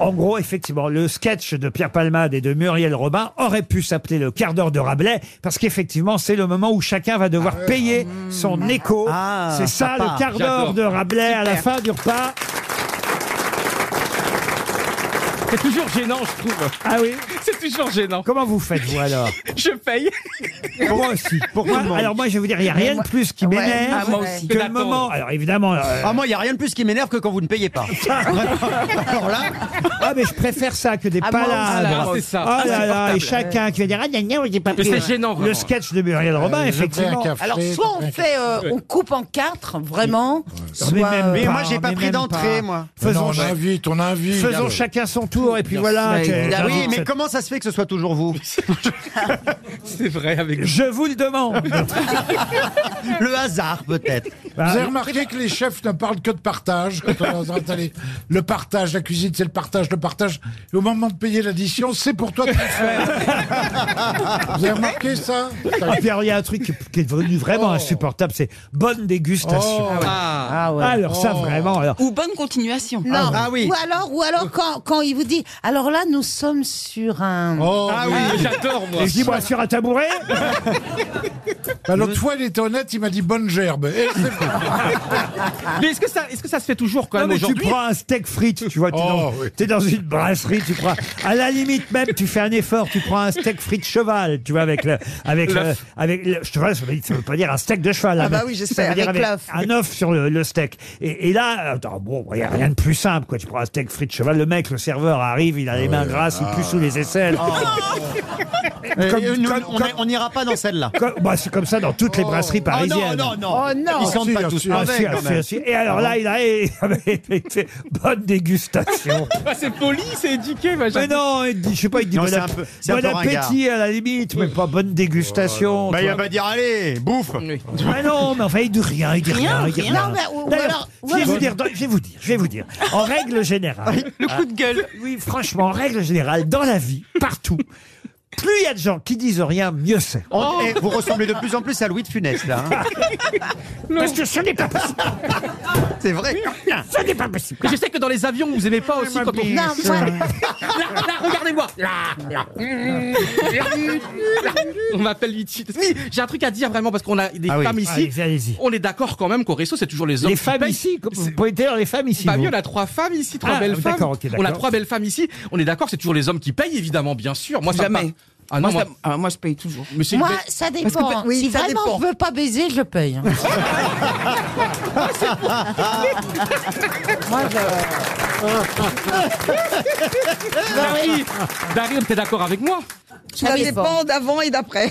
En gros, effectivement, le sketch de Pierre Palmade et de Muriel Robin aurait pu s'appeler le quart d'heure de Rabelais, parce qu'effectivement, c'est le moment où chacun va devoir payer son écho. Ah, c'est ça, le quart d'heure de Rabelais à la fin du repas. C'est toujours gênant, je trouve. Ah oui C'est toujours gênant. Comment vous faites, vous, alors Je paye. Moi aussi. Pourquoi Alors moi, je vais vous dire, il n'y a rien de plus qui m'énerve ah, moi aussi. que le D'attendre. moment... Alors évidemment... euh, Ah, moi, il n'y a rien de plus qui m'énerve que quand vous ne payez pas. Alors là, Ah, mais je préfère ça que des Ah, moi aussi. palabres. Ah, c'est ça. Oh Ah, là là, et chacun qui va dire Ah, gna, gna, j'ai pas Mais payé. c'est gênant, Le sketch de Muriel Robin, effectivement. Alors, soit on fait, euh, on coupe en quatre, vraiment, soit... Mais même mais pas, moi, j'ai pas mais pris même d'entrée, pas. moi. Faisons, non, on invite, on invite. faisons chacun son tour, et puis voilà. Que- Ah Ah oui, mais comment ça se fait que ce soit toujours vous C'est vrai avec Je vous le demande. Le hasard, peut-être. Vous avez remarqué que les chefs ne parlent que de partage quand on est installé. Le partage, la cuisine, c'est le partage, le partage. Et au moment de payer l'addition, c'est pour toi de le faire. Vous avez remarqué ça? Et puis alors, il y a un truc qui- qui est devenu vraiment Oh. insupportable, c'est bonne dégustation. Oh. Ah, Ah ouais. Alors ça, Oh. vraiment. Alors, Ou bonne continuation. Non, Ah oui. ou alors, ou alors quand, quand il vous dit, alors là, nous sommes sur un... Oh, Ah oui. oui. j'adore moi. et je dis moi sur un tabouret. Bah, L'autre fois, il était honnête, il m'a dit bonne gerbe. Et c'est vrai. Mais est-ce que ça, est-ce que ça se fait toujours quand Non, même mais tu aujourd'hui prends un steak frites, tu vois, tu es, Oh, dans, oui. t'es dans une brasserie, tu prends, à la limite même, tu fais un effort, tu prends un steak frites cheval, tu vois, avec le, avec le, L'œuf. avec le, cheval, ça veut, ça veut pas dire un steak de cheval. Ah hein, bah mais oui, je ça veut dire avec l'œuf. Un œuf sur le, le steak. Et, et là, attends, bon, il y a rien de plus simple, quoi. Tu prends un steak frites cheval, le mec, le serveur arrive, il a les mains grasses, il pue sous les aisselles. Euh, Comme- euh, nous, comme- on comme- on n'ira pas dans celle-là. Comme- bah, c'est comme ça dans toutes les brasseries Oh parisiennes. non, non, non. Oh non. Ils pas tous si. Ah, si, ah, si. Et alors là, il a il fait bonne dégustation. Ah, C'est poli, c'est éduqué. bah, Mais non, il dit, je sais pas, il dit Non, bon, c'est app- un peu- c'est un bon peu ringard. appétit à la limite, mais pas bonne dégustation. Bah, tu il vois. va dire, allez, bouffe. Oui. Mais non, mais enfin, il dit rien, il dit rien. Rien, il dit rien. rien. Non, mais ou- ou D'ailleurs, alors- ou je vais alors- vous dire, je vais vous dire, je vais vous dire. En règle générale. Le coup de gueule. Oui, franchement, en règle générale, dans la vie, partout, plus il y a de gens qui disent rien, mieux c'est. On- eh, vous ressemblez de plus en plus à Louis de Funès, là. hein. Parce que ce n'est pas possible. C'est vrai. Ce n'est pas possible. Mais je sais que dans les avions, vous aimez pas aussi quand on. Non, moi, Là, là, regardez-moi. Là, là. On m'appelle Litchi. Oui, j'ai un truc à dire vraiment parce qu'on a des Ah oui. femmes ici. Allez-y, allez-y. On est d'accord quand même qu'au resto, c'est toujours les hommes Les qui femmes payent. ici, comme- vous pouvez dire les femmes ici. Bah vous. oui, on a trois femmes ici, trois Ah, belles femmes. d'accord, ok, on a trois belles femmes ici. On est d'accord, c'est toujours les hommes qui payent, évidemment, bien sûr. Moi, ça me Jamais. pa- Ah non, moi, moi, ça- ah, moi, je paye toujours. mais c'est une moi, ça que dépend. pe- oui, si ça vraiment dépend. je veux pas baiser, je paye. hein. moi, je... Dari, Dari, t'es d'accord avec moi? Ça dépend. d'avant et d'après.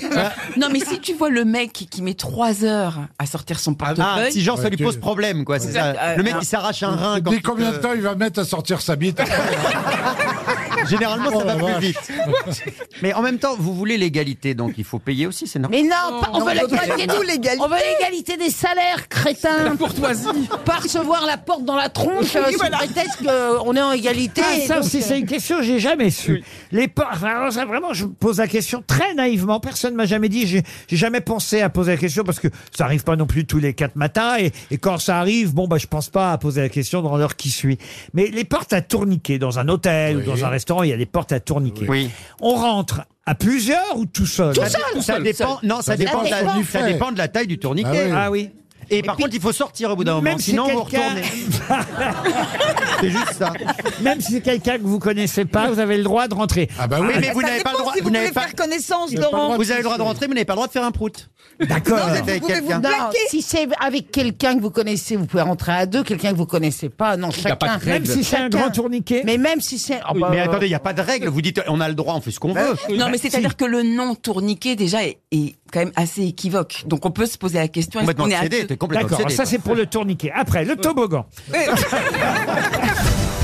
non, mais si tu vois le mec qui met trois heures à sortir son Ah, portefeuille. si genre ça lui pose problème, quoi. C'est ça. Euh, Le mec, il s'arrache un rein. Quand Dis combien de te- temps il va mettre à sortir sa bite? Généralement, ça Oh, va plus vache. vite. Mais en même temps, vous voulez l'égalité, donc il faut payer aussi, c'est normal. Mais non, pas- on, veut l'égalité, l'égalité. on veut l'égalité des salaires, crétins. La courtoisie. Pas recevoir la porte dans la tronche euh, sous prétexte qu'on est en égalité. Ah, et ça donc, aussi, euh, c'est une question que j'ai jamais su. Les por- enfin, alors ça, vraiment, je pose la question très naïvement. Personne m'a jamais dit. J'ai j'ai jamais pensé à poser la question parce que ça arrive pas non plus tous les quatre matins. Et, et quand ça arrive, bon, bah, je pense pas à poser la question dans l'heure qui suit. Mais les portes à tourniquer dans un hôtel ou dans un restaurant, il y a des portes à tourniquer. Oui. On rentre à plusieurs ou tout seul? Ça, tout ça seul, dépend. Non, ça, Ça dépend. dépend de la, ça dépend de la taille du tourniquet. Ah oui. Ah. Et par contre, il faut sortir au bout d'un moment, Même si sinon vous quelqu'un- retournez. C'est juste ça. Même si c'est quelqu'un que vous connaissez pas, vous avez le droit de rentrer. Ah bah oui. Oui, mais vous n'avez pas le droit. Vous n'avez pas. connaissance, Vous n'avez pas le droit de Vous avez le droit de rentrer, mais vous n'avez pas le droit de faire un prout. D'accord. Vous êtes avec quelqu'un. Non, si c'est avec quelqu'un que vous connaissez, vous pouvez rentrer à deux. Quelqu'un que vous connaissez pas, non, a chacun. pas de Même si c'est un grand tourniquet. Mais même si c'est. oh, bah, Mais attendez, il n'y a pas de règle. Vous dites, on a le droit, on fait ce qu'on veut. Non, mais c'est-à-dire que le nom tourniquet, déjà, est, est quand même assez équivoque. Donc, on peut se poser la question, est-ce Complètement qu'on est obsédé, t'es complètement D'accord, obsédé, ça toi. c'est pour le tourniquet. Après, le toboggan.